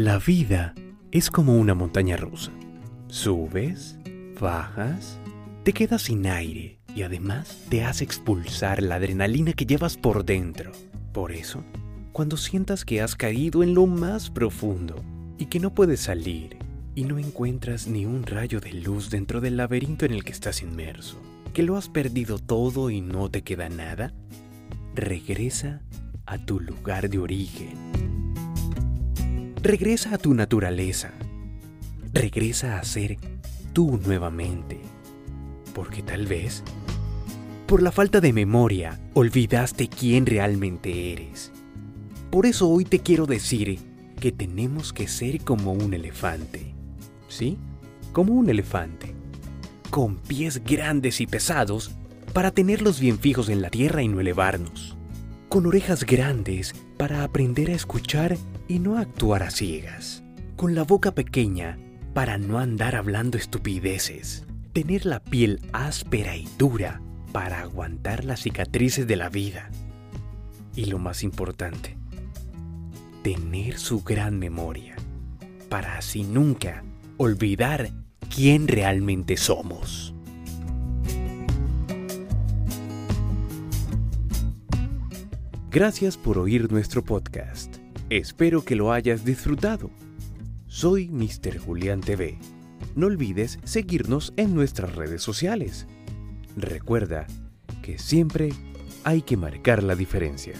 La vida es como una montaña rusa. Subes, bajas, te quedas sin aire y además te hace expulsar la adrenalina que llevas por dentro. Por eso, cuando sientas que has caído en lo más profundo y que no puedes salir y no encuentras ni un rayo de luz dentro del laberinto en el que estás inmerso, que lo has perdido todo y no te queda nada, regresa a tu lugar de origen. Regresa a tu naturaleza. Regresa a ser tú nuevamente. Porque tal vez, por la falta de memoria, olvidaste quién realmente eres. Por eso hoy te quiero decir que tenemos que ser como un elefante. ¿Sí? Como un elefante. Con pies grandes y pesados para tenerlos bien fijos en la tierra y no elevarnos. Con orejas grandes para aprender a escuchar y no actuar a ciegas. Con la boca pequeña para no andar hablando estupideces. Tener la piel áspera y dura para aguantar las cicatrices de la vida. Y lo más importante, tener su gran memoria para así nunca olvidar quién realmente somos. Gracias por oír nuestro podcast. Espero que lo hayas disfrutado. Soy Mr. Julián TV. No olvides seguirnos en nuestras redes sociales. Recuerda que siempre hay que marcar la diferencia.